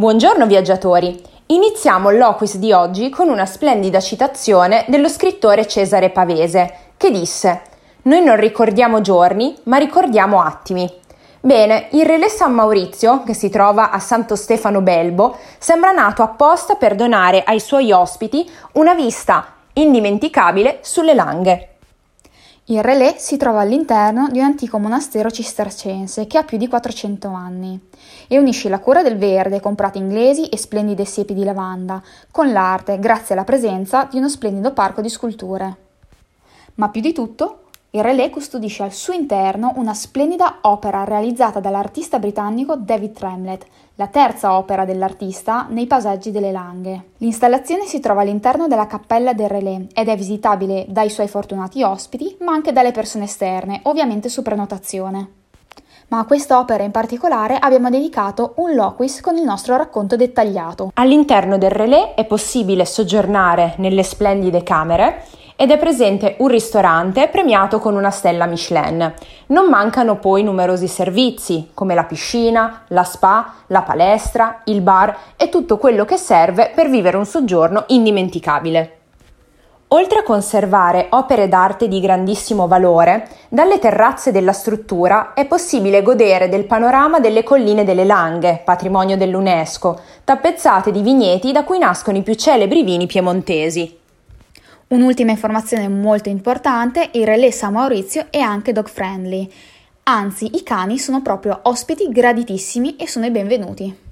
Buongiorno viaggiatori! Iniziamo l'Oquis di oggi con una splendida citazione dello scrittore Cesare Pavese, che disse Noi non ricordiamo giorni, ma ricordiamo attimi. Bene, il Relè San Maurizio, che si trova a Santo Stefano Belbo, sembra nato apposta per donare ai suoi ospiti una vista indimenticabile sulle Langhe. Il relè si trova all'interno di un antico monastero cistercense che ha più di 400 anni e unisce la cura del verde con prati inglesi e splendide siepi di lavanda con l'arte grazie alla presenza di uno splendido parco di sculture. Ma più di tutto, il relè custodisce al suo interno una splendida opera realizzata dall'artista britannico David Tremlett, la terza opera dell'artista nei paesaggi delle Langhe. L'installazione si trova all'interno della cappella del relè ed è visitabile dai suoi fortunati ospiti, ma anche dalle persone esterne, ovviamente su prenotazione. Ma a questa opera in particolare abbiamo dedicato un loquis con il nostro racconto dettagliato. All'interno del relè è possibile soggiornare nelle splendide camere ed è presente un ristorante premiato con una stella Michelin. Non mancano poi numerosi servizi come la piscina, la spa, la palestra, il bar e tutto quello che serve per vivere un soggiorno indimenticabile. Oltre a conservare opere d'arte di grandissimo valore, dalle terrazze della struttura è possibile godere del panorama delle colline delle Langhe, patrimonio dell'UNESCO, tappezzate di vigneti da cui nascono i più celebri vini piemontesi. Un'ultima informazione molto importante, il relè San Maurizio è anche dog friendly, anzi i cani sono proprio ospiti graditissimi e sono i benvenuti.